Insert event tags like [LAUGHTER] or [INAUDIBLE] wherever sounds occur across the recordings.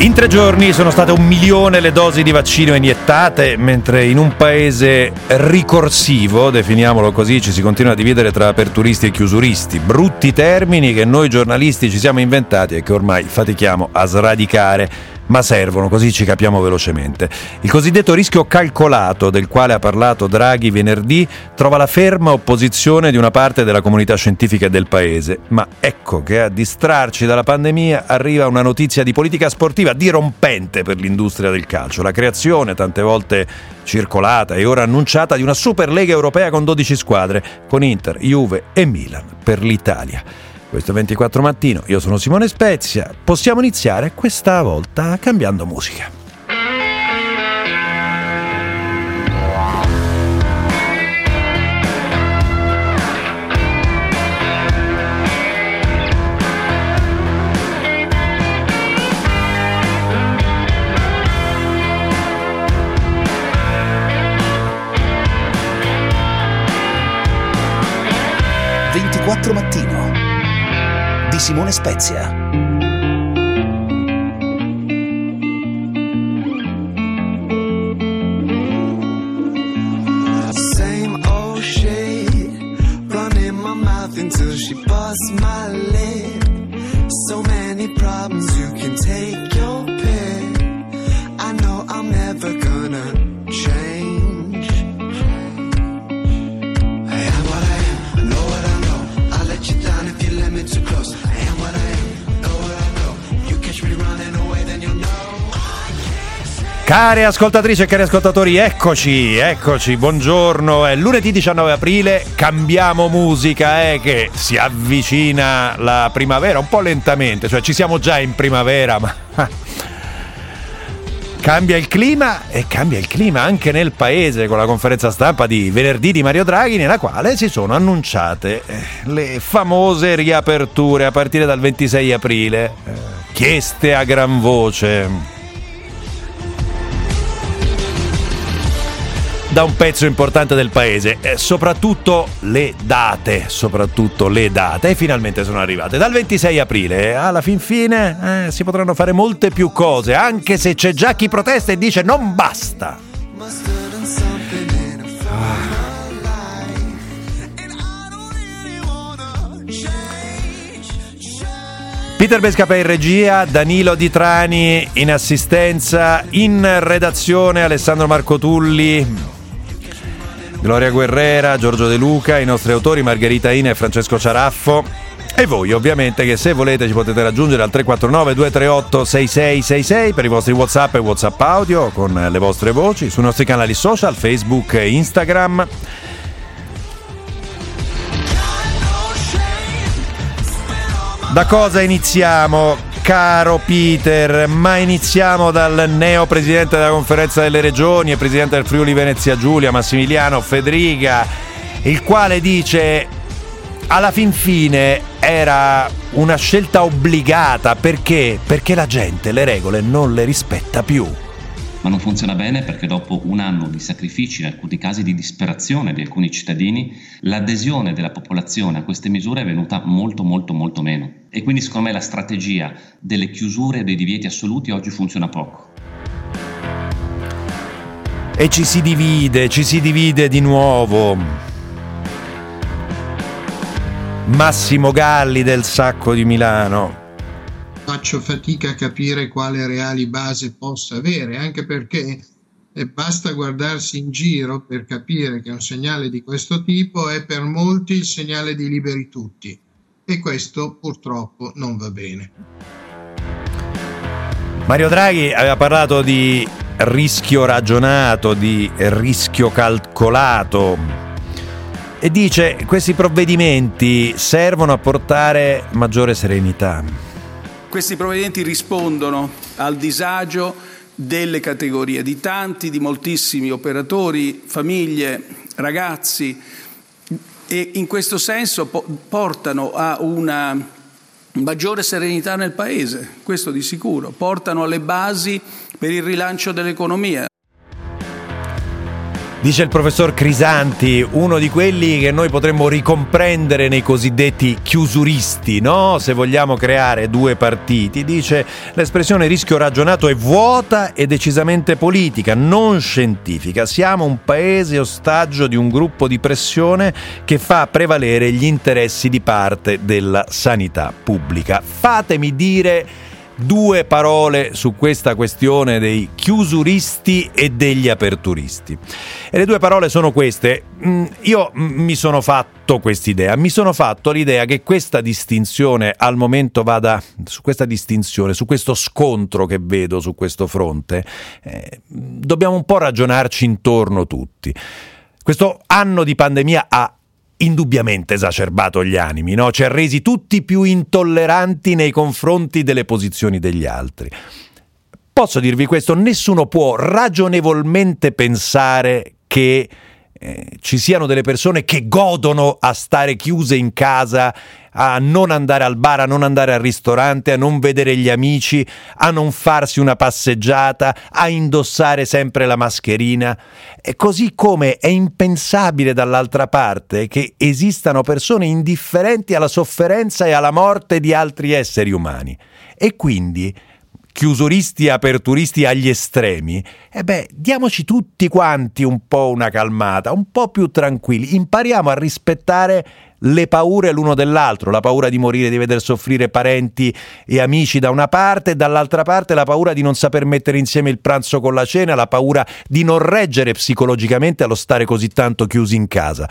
In tre giorni sono state un milione le dosi di vaccino iniettate, mentre in un paese ricorsivo, definiamolo così, ci si continua a dividere tra aperturisti e chiusuristi. Brutti termini che noi giornalisti ci siamo inventati e che ormai fatichiamo a sradicare ma servono, così ci capiamo velocemente. Il cosiddetto rischio calcolato, del quale ha parlato Draghi venerdì, trova la ferma opposizione di una parte della comunità scientifica del paese. Ma ecco che a distrarci dalla pandemia arriva una notizia di politica sportiva dirompente per l'industria del calcio. La creazione, tante volte circolata e ora annunciata, di una Superlega europea con 12 squadre, con Inter, Juve e Milan per l'Italia. Questo è 24 mattino, io sono Simone Spezia. Possiamo iniziare questa volta cambiando musica. mattino di Simone Spezia. until she busts my lid. So many problems you can take Care ascoltatrici e cari ascoltatori, eccoci, eccoci, buongiorno, è lunedì 19 aprile, cambiamo musica, eh, che si avvicina la primavera, un po' lentamente, cioè ci siamo già in primavera, ma [LAUGHS] cambia il clima e cambia il clima anche nel paese con la conferenza stampa di venerdì di Mario Draghi nella quale si sono annunciate eh, le famose riaperture a partire dal 26 aprile, eh, chieste a gran voce. Da un pezzo importante del paese, eh, soprattutto le date, soprattutto le date, e finalmente sono arrivate. Dal 26 aprile alla fin fine eh, si potranno fare molte più cose, anche se c'è già chi protesta e dice non basta. Peter Bescapè in regia, Danilo Di Trani in assistenza, in redazione Alessandro Marco Tulli, Gloria Guerrera, Giorgio De Luca, i nostri autori Margherita Ina e Francesco Ciaraffo. E voi ovviamente che se volete ci potete raggiungere al 349 238 6666 per i vostri Whatsapp e Whatsapp audio con le vostre voci sui nostri canali social Facebook e Instagram. Da cosa iniziamo? Caro Peter, ma iniziamo dal neo presidente della conferenza delle regioni e presidente del Friuli Venezia Giulia, Massimiliano Federica, il quale dice alla fin fine era una scelta obbligata perché? Perché la gente le regole non le rispetta più ma non funziona bene perché dopo un anno di sacrifici, in alcuni casi di disperazione di alcuni cittadini, l'adesione della popolazione a queste misure è venuta molto molto molto meno. E quindi secondo me la strategia delle chiusure e dei divieti assoluti oggi funziona poco. E ci si divide, ci si divide di nuovo. Massimo Galli del Sacco di Milano faccio fatica a capire quale reali base possa avere, anche perché eh, basta guardarsi in giro per capire che un segnale di questo tipo è per molti il segnale di liberi tutti e questo purtroppo non va bene. Mario Draghi aveva parlato di rischio ragionato, di rischio calcolato e dice questi provvedimenti servono a portare maggiore serenità. Questi provvedimenti rispondono al disagio delle categorie, di tanti, di moltissimi operatori, famiglie, ragazzi e in questo senso portano a una maggiore serenità nel Paese, questo di sicuro, portano alle basi per il rilancio dell'economia. Dice il professor Crisanti, uno di quelli che noi potremmo ricomprendere nei cosiddetti chiusuristi, no? Se vogliamo creare due partiti, dice l'espressione rischio ragionato è vuota e decisamente politica, non scientifica. Siamo un paese ostaggio di un gruppo di pressione che fa prevalere gli interessi di parte della sanità pubblica. Fatemi dire due parole su questa questione dei chiusuristi e degli aperturisti. E le due parole sono queste. Mm, io mi sono fatto quest'idea, mi sono fatto l'idea che questa distinzione al momento vada su questa distinzione, su questo scontro che vedo su questo fronte, eh, dobbiamo un po' ragionarci intorno tutti. Questo anno di pandemia ha indubbiamente esacerbato gli animi, no? ci ha resi tutti più intolleranti nei confronti delle posizioni degli altri. Posso dirvi questo, nessuno può ragionevolmente pensare che eh, ci siano delle persone che godono a stare chiuse in casa a non andare al bar, a non andare al ristorante, a non vedere gli amici, a non farsi una passeggiata, a indossare sempre la mascherina. E così come è impensabile dall'altra parte che esistano persone indifferenti alla sofferenza e alla morte di altri esseri umani. E quindi chiusuristi e aperturisti agli estremi, e beh, diamoci tutti quanti un po' una calmata, un po' più tranquilli, impariamo a rispettare le paure l'uno dell'altro, la paura di morire, di veder soffrire parenti e amici da una parte e dall'altra parte la paura di non saper mettere insieme il pranzo con la cena, la paura di non reggere psicologicamente allo stare così tanto chiusi in casa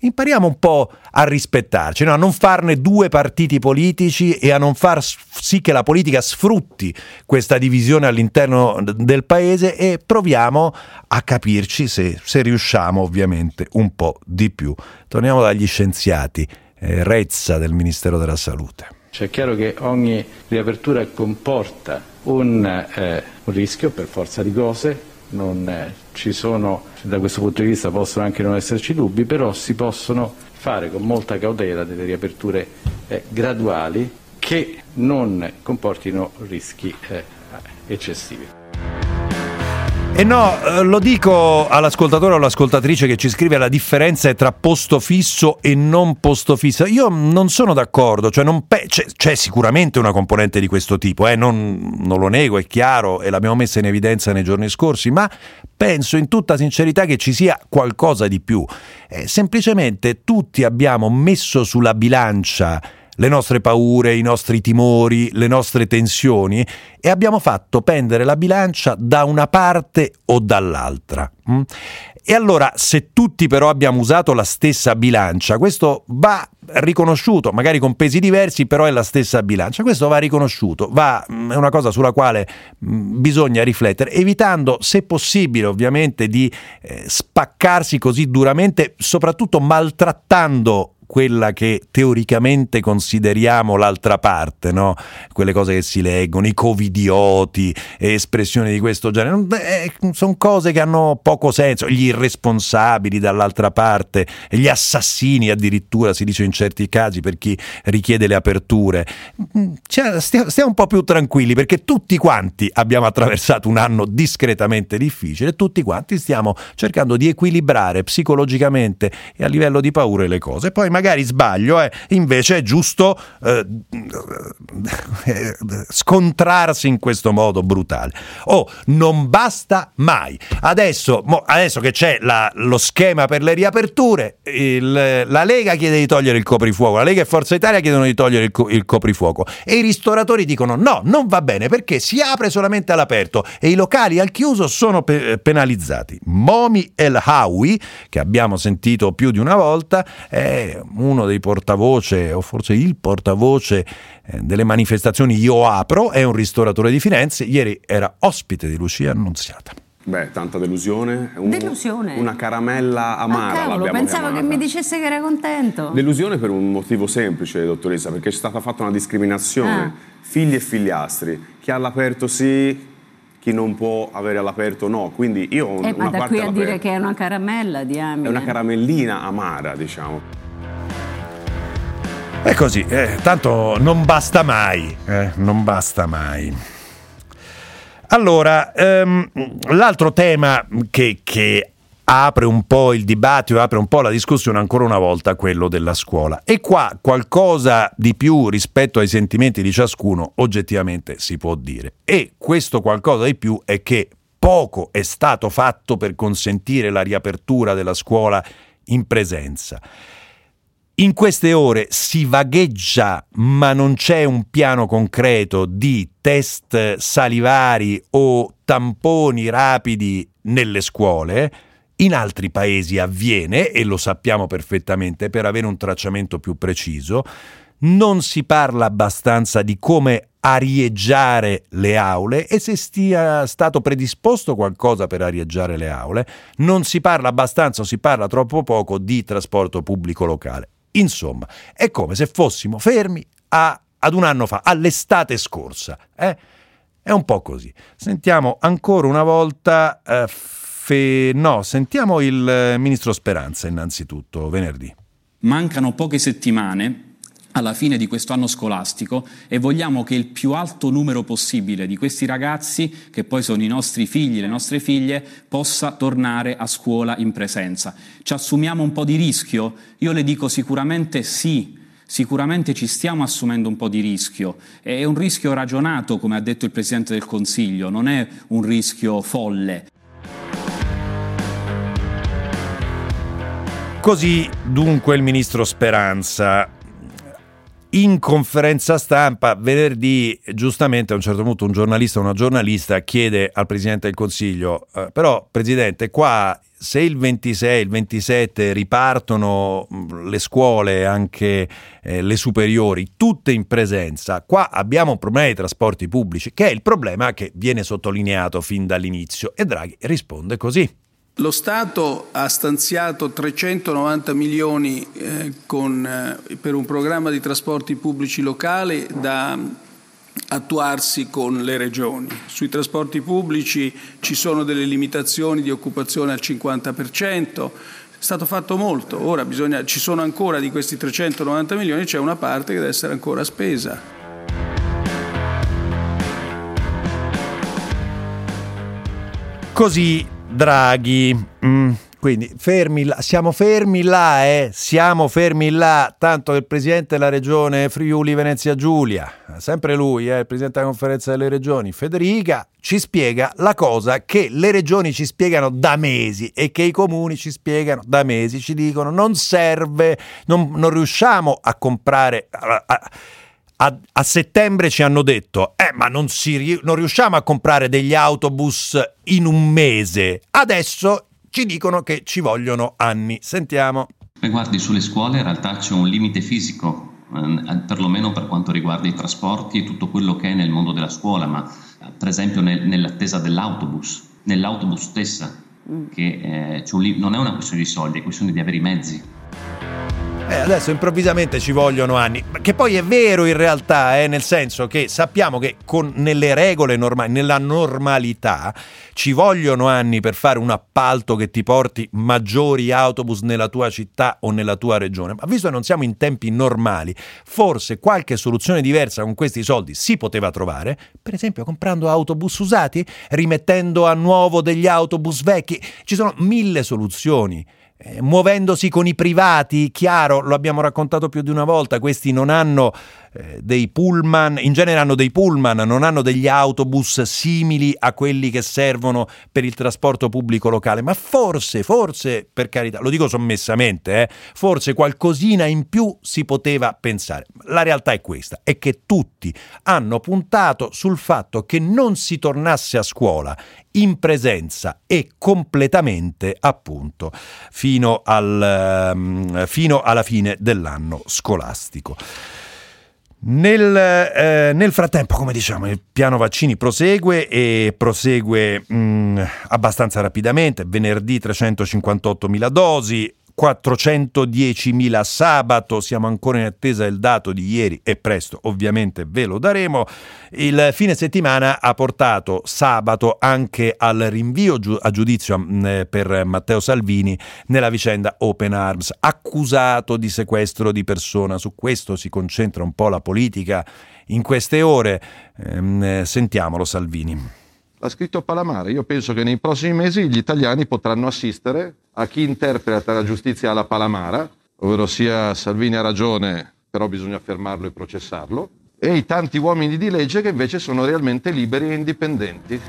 impariamo un po' a rispettarci, no? a non farne due partiti politici e a non far sì che la politica sfrutti questa divisione all'interno del paese e proviamo a capirci se, se riusciamo ovviamente un po' di più. Torniamo dagli scienziati, eh, Rezza del Ministero della Salute. Cioè è chiaro che ogni riapertura comporta un, eh, un rischio per forza di cose, non eh, ci sono, da questo punto di vista possono anche non esserci dubbi, però si possono fare con molta cautela delle riaperture eh, graduali che non comportino rischi eh, eccessivi. E no, eh, lo dico all'ascoltatore o all'ascoltatrice che ci scrive la differenza tra posto fisso e non posto fisso. Io non sono d'accordo, cioè pe- c'è, c'è, sicuramente una componente di questo tipo, eh? non, non lo nego, è chiaro e l'abbiamo messa in evidenza nei giorni scorsi, ma penso in tutta sincerità che ci sia qualcosa di più. Eh, semplicemente tutti abbiamo messo sulla bilancia le nostre paure, i nostri timori, le nostre tensioni e abbiamo fatto pendere la bilancia da una parte o dall'altra. Mm? E allora, se tutti però abbiamo usato la stessa bilancia, questo va riconosciuto, magari con pesi diversi, però è la stessa bilancia. Questo va riconosciuto, va, mm, è una cosa sulla quale mm, bisogna riflettere, evitando, se possibile, ovviamente, di eh, spaccarsi così duramente, soprattutto maltrattando quella che teoricamente consideriamo l'altra parte, no? quelle cose che si leggono, i covidioti, espressioni di questo genere, eh, sono cose che hanno poco senso, gli irresponsabili dall'altra parte, gli assassini addirittura si dice in certi casi per chi richiede le aperture. Cioè, stiamo, stiamo un po' più tranquilli perché tutti quanti abbiamo attraversato un anno discretamente difficile, tutti quanti stiamo cercando di equilibrare psicologicamente e a livello di paure le cose. Poi magari sbaglio, eh, invece è giusto eh, [LAUGHS] scontrarsi in questo modo brutale. Oh, non basta mai. Adesso, mo, adesso che c'è la, lo schema per le riaperture, il, la Lega chiede di togliere il coprifuoco, la Lega e Forza Italia chiedono di togliere il, il coprifuoco e i ristoratori dicono no, non va bene perché si apre solamente all'aperto e i locali al chiuso sono pe- penalizzati. Momi El Hawi, che abbiamo sentito più di una volta, è uno dei portavoce, o forse il portavoce eh, delle manifestazioni Io Apro, è un ristoratore di Firenze, ieri era ospite di Lucia Annunziata. Beh, tanta delusione. Un, delusione? Una caramella amara. Ah, cavolo, pensavo chiamata. che mi dicesse che era contento. Delusione per un motivo semplice, dottoressa, perché c'è stata fatta una discriminazione. Ah. Figli e figliastri. Chi ha all'aperto sì, chi non può avere all'aperto no. Quindi io ho eh, una ma da qui a dire che è una caramella, diamine. È una caramellina amara, diciamo. È così, eh, tanto non basta mai, eh, non basta mai. Allora, ehm, l'altro tema che, che apre un po' il dibattito, apre un po' la discussione ancora una volta quello della scuola. E qua qualcosa di più rispetto ai sentimenti di ciascuno oggettivamente si può dire. E questo qualcosa di più è che poco è stato fatto per consentire la riapertura della scuola in presenza. In queste ore si vagheggia, ma non c'è un piano concreto di test salivari o tamponi rapidi nelle scuole. In altri paesi avviene, e lo sappiamo perfettamente, per avere un tracciamento più preciso. Non si parla abbastanza di come arieggiare le aule e se stia stato predisposto qualcosa per arieggiare le aule. Non si parla abbastanza o si parla troppo poco di trasporto pubblico locale. Insomma, è come se fossimo fermi a, ad un anno fa, all'estate scorsa. Eh? È un po' così. Sentiamo ancora una volta... Eh, fe... No, sentiamo il eh, ministro Speranza innanzitutto, venerdì. Mancano poche settimane alla fine di questo anno scolastico e vogliamo che il più alto numero possibile di questi ragazzi, che poi sono i nostri figli, le nostre figlie, possa tornare a scuola in presenza. Ci assumiamo un po' di rischio? Io le dico sicuramente sì. Sicuramente ci stiamo assumendo un po' di rischio, è un rischio ragionato, come ha detto il Presidente del Consiglio, non è un rischio folle. Così dunque il ministro Speranza in conferenza stampa venerdì giustamente a un certo punto un giornalista o una giornalista chiede al Presidente del Consiglio eh, però Presidente qua se il 26, il 27 ripartono le scuole, anche eh, le superiori, tutte in presenza, qua abbiamo un problema di trasporti pubblici, che è il problema che viene sottolineato fin dall'inizio. E Draghi risponde così. Lo Stato ha stanziato 390 milioni eh, con, eh, per un programma di trasporti pubblici locali da attuarsi con le regioni. Sui trasporti pubblici ci sono delle limitazioni di occupazione al 50%, è stato fatto molto, ora bisogna, ci sono ancora di questi 390 milioni, c'è una parte che deve essere ancora spesa. Così Draghi. Mm, quindi fermi là, siamo fermi là, eh? siamo fermi là, tanto il presidente della regione Friuli Venezia Giulia, sempre lui, eh, il presidente della conferenza delle regioni, Federica, ci spiega la cosa che le regioni ci spiegano da mesi e che i comuni ci spiegano da mesi, ci dicono non serve, non, non riusciamo a comprare... A, a, a, a, settembre ci hanno detto, eh ma non, si, non riusciamo a comprare degli autobus in un mese, adesso ci dicono che ci vogliono anni. Sentiamo. Beh, guardi, sulle scuole in realtà c'è un limite fisico, eh, perlomeno per quanto riguarda i trasporti e tutto quello che è nel mondo della scuola, ma per esempio nel, nell'attesa dell'autobus, nell'autobus stessa, mm. che eh, un, non è una questione di soldi, è questione di avere i mezzi. Eh, adesso improvvisamente ci vogliono anni, che poi è vero in realtà, eh, nel senso che sappiamo che con, nelle regole normali, nella normalità, ci vogliono anni per fare un appalto che ti porti maggiori autobus nella tua città o nella tua regione, ma visto che non siamo in tempi normali, forse qualche soluzione diversa con questi soldi si poteva trovare, per esempio comprando autobus usati, rimettendo a nuovo degli autobus vecchi, ci sono mille soluzioni eh, muovendosi con i privati, chiaro, lo abbiamo raccontato più di una volta, questi non hanno dei pullman, in genere hanno dei pullman, non hanno degli autobus simili a quelli che servono per il trasporto pubblico locale, ma forse, forse, per carità, lo dico sommessamente, eh, forse qualcosina in più si poteva pensare. La realtà è questa, è che tutti hanno puntato sul fatto che non si tornasse a scuola in presenza e completamente appunto fino, al, um, fino alla fine dell'anno scolastico. Nel, eh, nel, frattempo, come diciamo, il piano vaccini prosegue e prosegue mh, mm, abbastanza rapidamente. Venerdì 358.000 dosi, 410.000 sabato, siamo ancora in attesa del dato di ieri e presto ovviamente ve lo daremo. Il fine settimana ha portato sabato anche al rinvio a giudizio mm, per Matteo Salvini nella vicenda Open Arms, accusato di sequestro di persona. Su questo si concentra un po' la politica in queste ore. Ehm, sentiamolo Salvini. L'ha scritto Palamara. Io penso che nei prossimi mesi gli italiani potranno assistere a chi interpreta la giustizia alla Palamara, ovvero sia Salvini ha ragione, però bisogna fermarlo e processarlo, e i tanti uomini di legge che invece sono realmente liberi e indipendenti.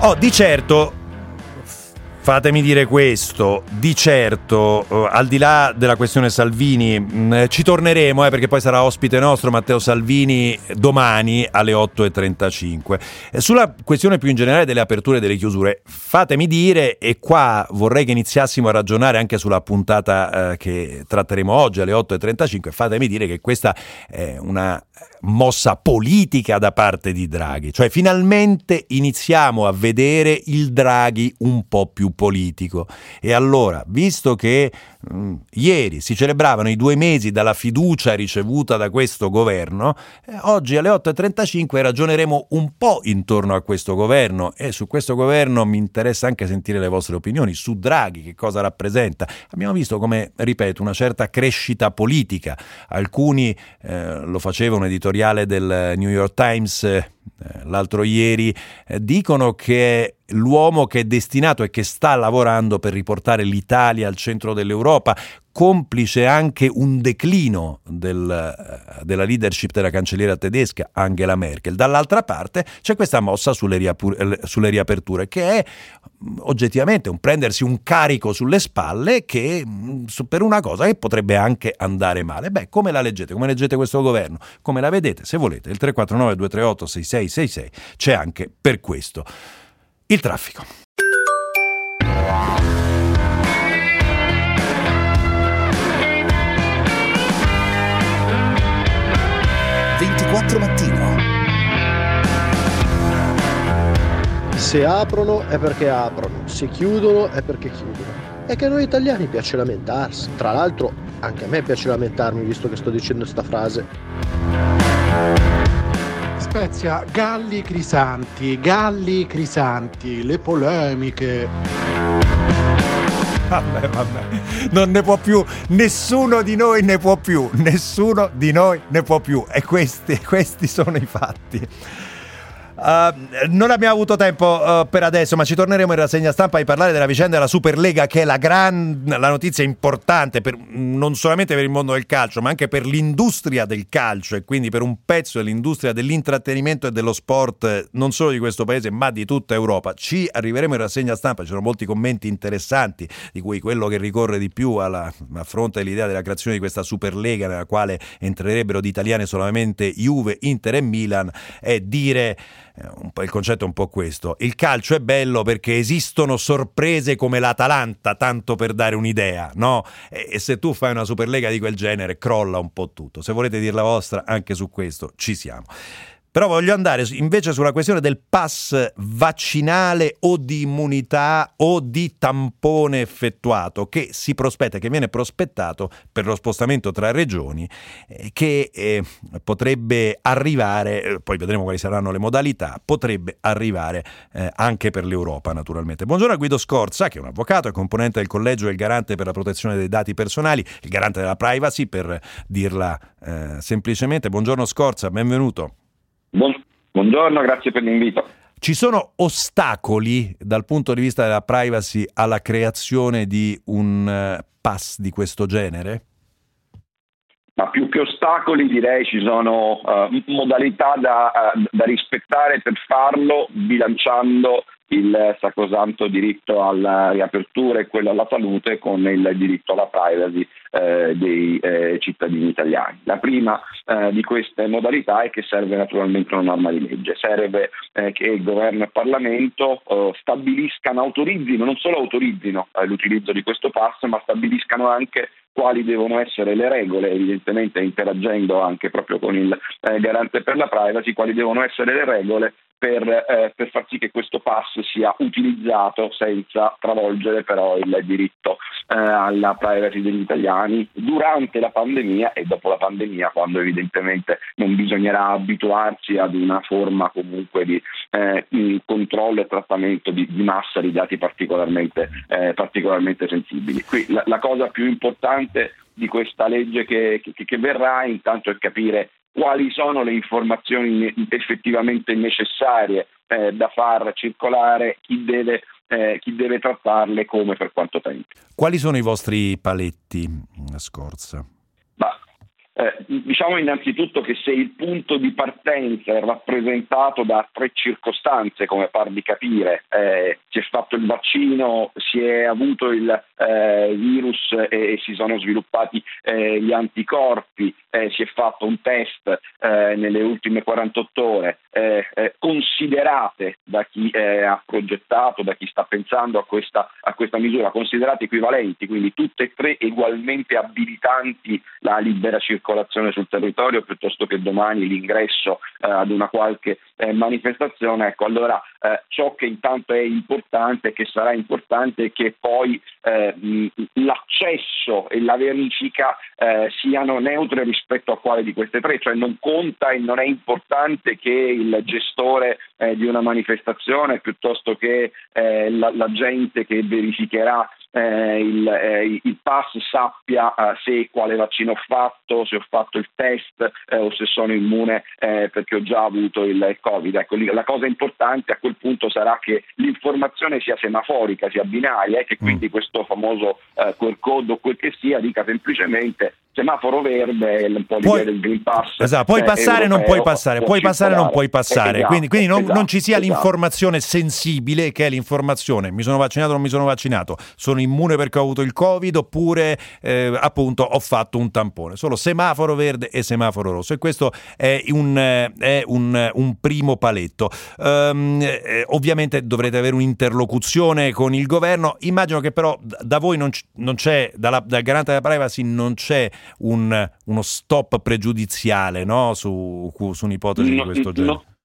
Oh, di certo, fatemi dire questo, di certo, eh, al di là della questione Salvini, mh, ci torneremo eh, perché poi sarà ospite nostro Matteo Salvini domani alle 8.35. Eh, sulla questione più in generale delle aperture e delle chiusure, fatemi dire, e qua vorrei che iniziassimo a ragionare anche sulla puntata eh, che tratteremo oggi alle 8.35, fatemi dire che questa è una mossa politica da parte di Draghi, cioè finalmente iniziamo a vedere il Draghi un po' più politico. E allora, visto che ieri si celebravano i due mesi dalla fiducia ricevuta da questo governo, eh, oggi alle 8.35 ragioneremo un po' intorno a questo governo e su questo governo mi interessa anche sentire le vostre opinioni su Draghi, che cosa rappresenta. Abbiamo visto come, ripeto, una certa crescita politica. Alcuni eh, lo facevano editoriale del New York Times eh, l'altro ieri, eh, dicono che l'uomo che è destinato e che sta lavorando per riportare l'Italia al centro dell'Europa, complice anche un declino del, eh, della leadership della cancelliera tedesca Angela Merkel. Dall'altra parte c'è questa mossa sulle, riapur- sulle riaperture che è mm, oggettivamente un prendersi un carico sulle spalle che mm, per una cosa che potrebbe anche andare male. Beh, come la leggete? Come leggete questo governo? Come la vedete? Se volete, il 349 238 6666 c'è anche per questo. Il traffico. 24 mattino. Se aprono è perché aprono, se chiudono è perché chiudono. È che a noi italiani piace lamentarsi. Tra l'altro anche a me piace lamentarmi visto che sto dicendo questa frase. Spezia, Galli Crisanti, Galli Crisanti, le polemiche. Vabbè, vabbè, non ne può più, nessuno di noi ne può più, nessuno di noi ne può più. E questi, questi sono i fatti. Uh, non abbiamo avuto tempo uh, per adesso, ma ci torneremo in rassegna stampa a parlare della vicenda della Superlega, che è la, gran, la notizia importante per, non solamente per il mondo del calcio, ma anche per l'industria del calcio e quindi per un pezzo dell'industria dell'intrattenimento e dello sport, non solo di questo paese, ma di tutta Europa. Ci arriveremo in rassegna stampa, ci sono molti commenti interessanti, di cui quello che ricorre di più alla, a fronte dell'idea della creazione di questa Superlega, nella quale entrerebbero di italiane solamente Juve, Inter e Milan, è dire il concetto è un po' questo. Il calcio è bello perché esistono sorprese come l'Atalanta, tanto per dare un'idea, no? E, e, se tu fai una Superlega di quel genere, crolla un po' tutto. Se volete dire la vostra, anche su questo ci siamo. Però voglio andare invece sulla questione del pass vaccinale o di immunità o di tampone effettuato che si prospetta, che viene prospettato per lo spostamento tra regioni, eh, che eh, potrebbe arrivare, eh, poi vedremo quali saranno le modalità, potrebbe arrivare eh, anche per l'Europa naturalmente. Buongiorno a Guido Scorza, che è un avvocato e componente del collegio del garante per la protezione dei dati personali, il garante della privacy per dirla semplicemente. Buongiorno Scorza, benvenuto. Buon, buongiorno, grazie per l'invito. Ci sono ostacoli dal punto di vista della privacy alla creazione di un uh, pass di questo genere? Ma più che ostacoli direi ci sono uh, modalità da, uh, da rispettare per farlo bilanciando il sacrosanto diritto alla riapertura e quello alla salute con il diritto alla privacy eh, dei eh, cittadini italiani. La prima eh, di queste modalità è che serve naturalmente una norma di legge, serve eh, che il governo e il Parlamento eh, stabiliscano, autorizzino, non solo autorizzino eh, l'utilizzo di questo pass, ma stabiliscano anche quali devono essere le regole, evidentemente interagendo anche proprio con il garante per la privacy, quali devono essere le regole per, eh, per, far sì che questo pass sia utilizzato senza travolgere però il diritto eh, alla privacy degli italiani durante la pandemia e dopo la pandemia quando evidentemente non bisognerà abituarsi ad una forma comunque di eh, controllo e trattamento di, di, massa di dati particolarmente, eh, particolarmente sensibili. Qui la, la cosa più importante di questa legge che, che, che verrà intanto è capire quali sono le informazioni effettivamente necessarie eh, da far circolare, chi deve, eh, chi deve trattarle, come, per quanto tempo. Quali sono i vostri paletti, Scorza? Eh, diciamo innanzitutto che se il punto di partenza è rappresentato da tre circostanze, come par capire, eh, si è fatto il vaccino, si è avuto il eh, virus e, e, si sono sviluppati eh, gli anticorpi, eh, si è fatto un test nelle ultime 48 ore, considerate da chi ha progettato, da chi sta pensando a questa, a questa misura, considerate equivalenti, quindi tutte e tre ugualmente abilitanti la libera circolazione circolazione sul territorio piuttosto che domani l'ingresso eh, ad una qualche eh, manifestazione, ecco allora eh, ciò che intanto è importante che sarà importante è che poi eh, l'accesso e la verifica eh, siano neutre rispetto a quale di queste tre, cioè non conta e non è importante che il gestore eh, di una manifestazione piuttosto che la, la gente che verificherà eh, il, eh, il, pass sappia eh, se quale vaccino ho fatto, se ho fatto il test eh, o se sono immune eh, perché ho già avuto il Covid. Ecco, la cosa importante a quel punto sarà che l'informazione sia semaforica, sia binaria e che quindi mm. questo famoso eh, quel code o quel che sia dica semplicemente semaforo verde, un po' l'idea del Green Pass. Esatto, puoi passare o non puoi passare, puoi passare non puoi passare. Esatto, quindi, quindi non, esatto, non, ci sia esatto. l'informazione sensibile che è l'informazione mi sono vaccinato o non mi sono vaccinato, sono immune perché ho avuto il Covid oppure eh, appunto ho fatto un tampone. Solo semaforo verde e semaforo rosso e questo è un, è un, un primo paletto. Um, eh, ovviamente dovrete avere un'interlocuzione con il governo, immagino che però da voi non, c- non c'è, dalla, dal garante della privacy non c'è un, uno stop pregiudiziale no? su, su un'ipotesi no, di questo genere. No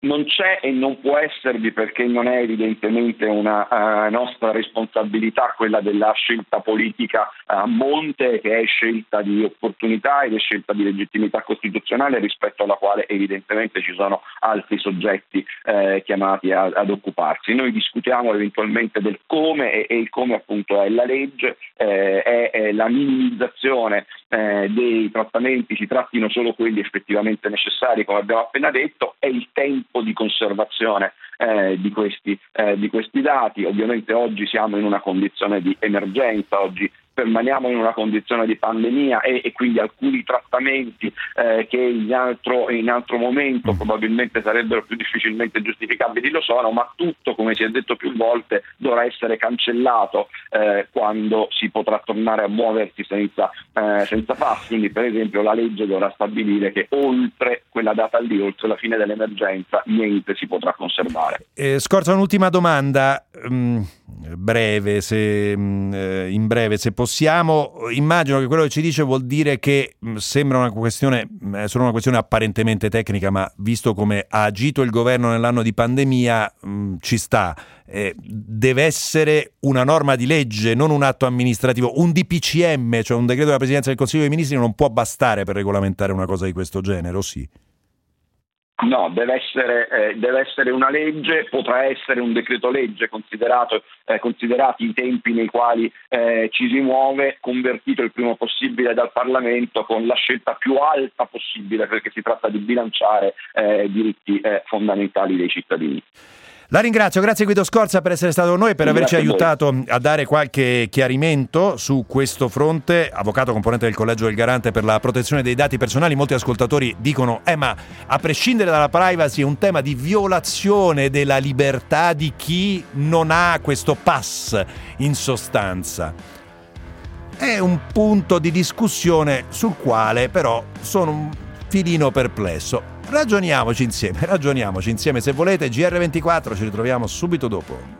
non c'è e non può esservi perché non è evidentemente una uh, nostra responsabilità quella della scelta politica a monte che è scelta di opportunità ed è scelta di legittimità costituzionale rispetto alla quale evidentemente ci sono altri soggetti eh, chiamati a, ad occuparsi. Noi discutiamo eventualmente del come e, e il come appunto è la legge, eh, è, è, la minimizzazione eh, dei trattamenti, si trattino solo quelli effettivamente necessari come abbiamo appena detto, è il tempo tempo di conservazione eh, di, questi, eh, di, questi, dati. Ovviamente oggi siamo in una condizione di emergenza, oggi permaniamo in una condizione di pandemia e, e quindi alcuni trattamenti eh, che in altro, in altro, momento probabilmente sarebbero più difficilmente giustificabili lo sono, ma tutto, come si è detto più volte, dovrà essere cancellato eh, quando si potrà tornare a muoversi senza, eh, senza pass. Quindi per esempio la legge dovrà stabilire che oltre quella data lì, oltre la fine dell'emergenza, niente si potrà conservare. Eh, Scorza, un'ultima domanda, um, breve, se, um, in breve se possiamo. Immagino che quello che ci dice vuol dire che mh, sembra una questione, è solo una questione apparentemente tecnica, ma visto come ha agito il governo nell'anno di pandemia, mh, ci sta. Eh, deve essere una norma di legge, non un atto amministrativo. Un DPCM, cioè un decreto della Presidenza del Consiglio dei Ministri, non può bastare per regolamentare una cosa di questo genere, o sì? No, deve essere, eh, deve essere, una legge, potrà essere un decreto legge eh, considerati i tempi nei quali eh, ci si muove, convertito il primo possibile dal Parlamento con la scelta più alta possibile perché si tratta di bilanciare eh, diritti eh, fondamentali dei cittadini. La ringrazio, grazie Guido Scorza per essere stato con noi, per averci Grazie a aiutato a dare qualche chiarimento su questo fronte. Avvocato componente del Collegio del Garante per la protezione dei dati personali, molti ascoltatori dicono, eh ma a prescindere dalla privacy è un tema di violazione della libertà di chi non ha questo pass in sostanza. È un punto di discussione sul quale però sono un filino perplesso. Ragioniamoci insieme, ragioniamoci insieme se volete. GR24 ci ritroviamo subito dopo.